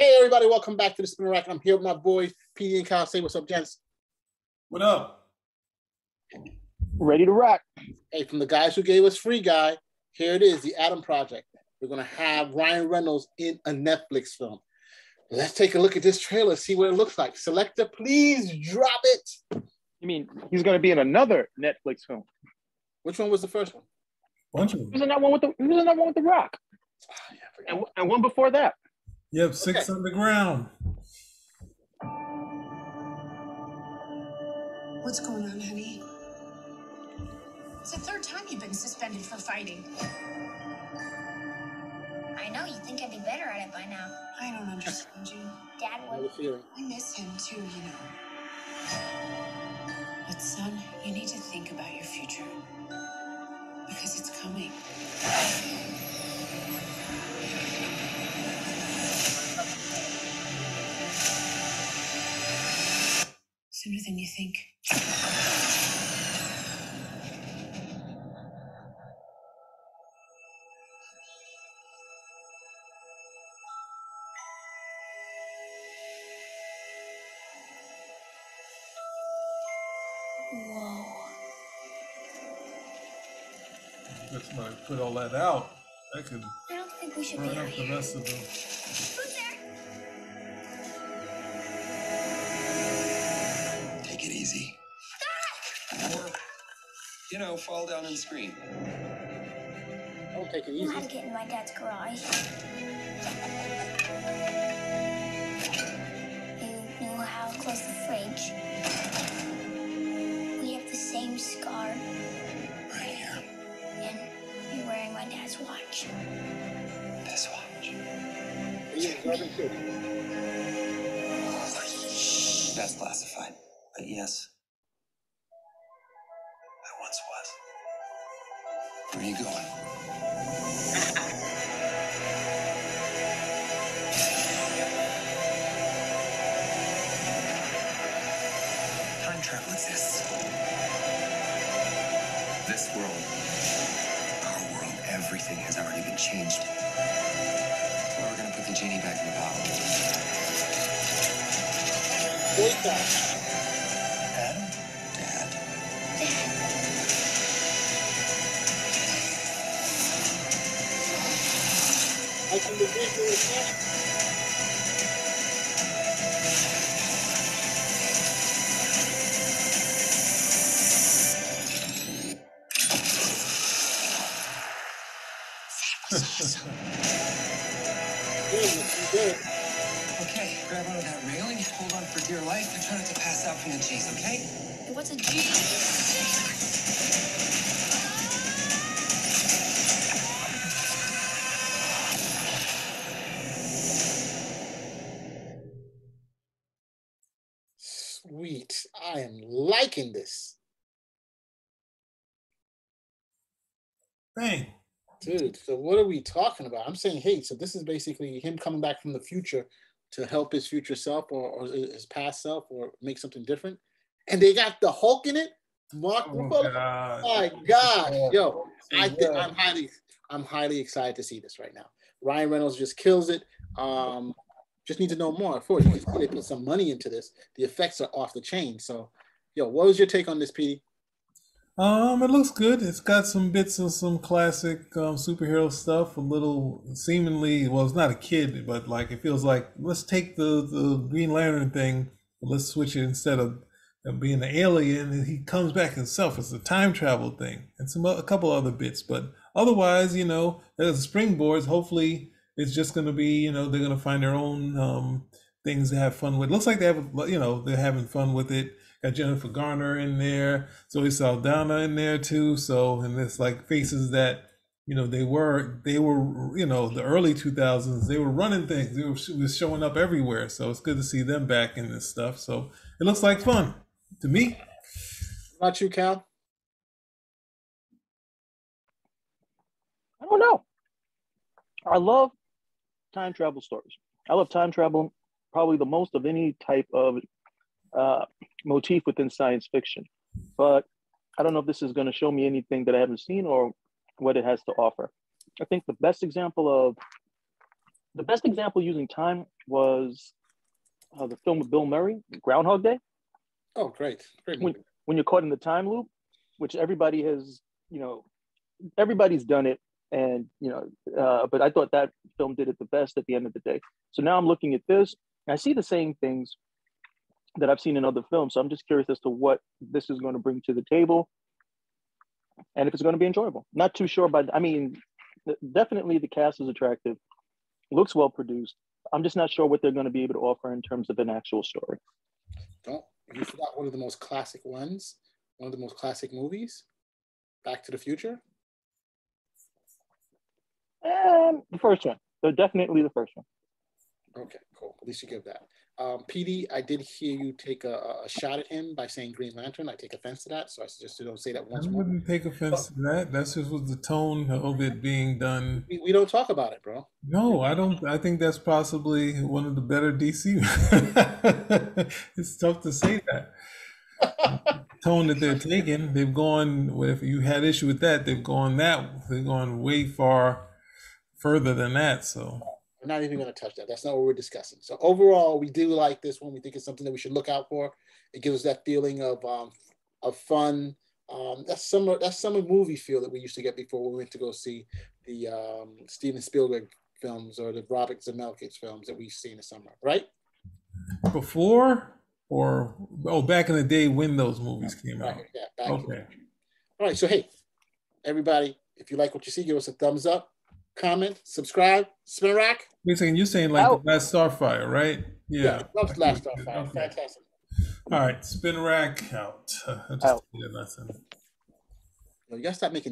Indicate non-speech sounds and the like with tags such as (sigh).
Hey, everybody, welcome back to the Spinner Rack. I'm here with my boys, PD and Kyle. Say what's up, gents. What up? Ready to rock. Hey, from the guys who gave us Free Guy, here it is, The Adam Project. We're going to have Ryan Reynolds in a Netflix film. Let's take a look at this trailer, see what it looks like. Selector, please drop it. You mean he's going to be in another Netflix film? Which one was the first one? Bunch of He was them. in that one with the he was in that one with the Rock, Oh, yeah, and, and one before that. Yep, six Okay. ground. What's going on, honey? It's the third time you've been suspended for fighting. I know, you'd think I'd be better at it by now. I don't understand you. Dad I would. I miss him too, you know. But son, you need to think about your future. Because it's coming. Sooner than you think. Whoa. If somebody put all that out, that could I don't think we should burn be out up the rest of them. Know, fall down and scream. Don't take it You know how easy. to get in my dad's garage. You know how to close the fridge. We have the same scar, Right here. and you're wearing my dad's watch. This watch. Yeah, Jordan, too. That's classified. But yes. Where are you going? Time travel exists. This world, our world, everything has already been changed. Well, we're gonna put the genie back in the bottle. Boy time. Okay, grab onto that railing, hold on for dear life, and try not to pass out from the chase, okay? What's a G? Sweet. I am liking this. Bang. Dude, so what are we talking about? I'm saying, hey, so this is basically him coming back from the future to help his future self or, or his past self or make something different. And they got the Hulk in it. Mark Oh. God. my God, yo, I think. I'm highly, I'm highly excited to see this right now. Ryan Reynolds just kills it. Um, just need to know more. For you, they put some money into this. The effects are off the chain. So, yo, what was your take on this, Petey? Um, it looks good. It's got some bits of some classic um, superhero stuff. A little seemingly, well, it's not a kid, but like it feels like let's take the the Green Lantern thing, let's switch it instead of, of being an alien, and he comes back himself. It's a time travel thing, and some a couple other bits. But otherwise, you know, there's springboards. Hopefully, it's just going to be, you know, they're going to find their own um, things to have fun with. Looks like they have, you know, they're having fun with it. Got Jennifer Garner in there, Zoe Saldana in there too. So, and it's like faces that, you know, they were, they were, you know, the early 2000s, they were running things. They were, was showing up everywhere. So it's good to see them back in this stuff. So it looks like fun to me. What about you, Cal? I don't know. I love time travel stories. I love time travel probably the most of any type of uh, motif within science fiction. But I don't know if this is going to show me anything that I haven't seen or what it has to offer. I think the best example of the best example using time was uh, the film with Bill Murray, Groundhog Day. Oh, great. Great When, when you're caught in the time loop, which everybody has, you know, everybody's done it. And, you know, uh, but I thought that film did it the best at the end of the day. So now I'm looking at this and I see the same things that I've seen in other films. So I'm just curious as to what this is going to bring to the table and if it's going to be enjoyable. Not too sure, but I mean, definitely the cast is attractive, looks well produced. I'm just not sure what they're going to be able to offer in terms of an actual story. Don't you forgot one of the most classic ones, one of the most classic movies, Back to the Future. Um, the first one, so definitely the first one. Okay, cool. At least you give that. Um, PD, I did hear you take a, a shot at him by saying Green Lantern. I take offense to that, so I suggest you don't say that I once more. wouldn't take offense to that. That's just was the tone of it being done. We, we don't talk about it, bro. No, I don't. I think that's possibly one of the better DC. (laughs) it's tough to say that. (laughs) tone that they're taking, they've gone. If you had issue with that, they've gone that. They've gone way far further than that. So We're not even going to touch that. That's not what we're discussing. So overall, we do like this one. We think it's something that we should look out for. It gives us that feeling of um, of fun. Um, that's summer. That's summer movie feel that we used to get before we went to go see the um, Steven Spielberg films or the Robert Zemeckis films that we've seen in the summer, right? before or oh, back in the day when those movies came out. Yeah. Back in- Okay. All right. So hey, everybody, if you like what you see, give us a thumbs up, comment, subscribe, Spinner Rack. Wait a second. You're saying like Out. the last Starfighter, right? Yeah. Love Last Starfighter. Okay. Fantastic. All right. Spin rack out. I (laughs) just Out. did nothing. You gotta stop making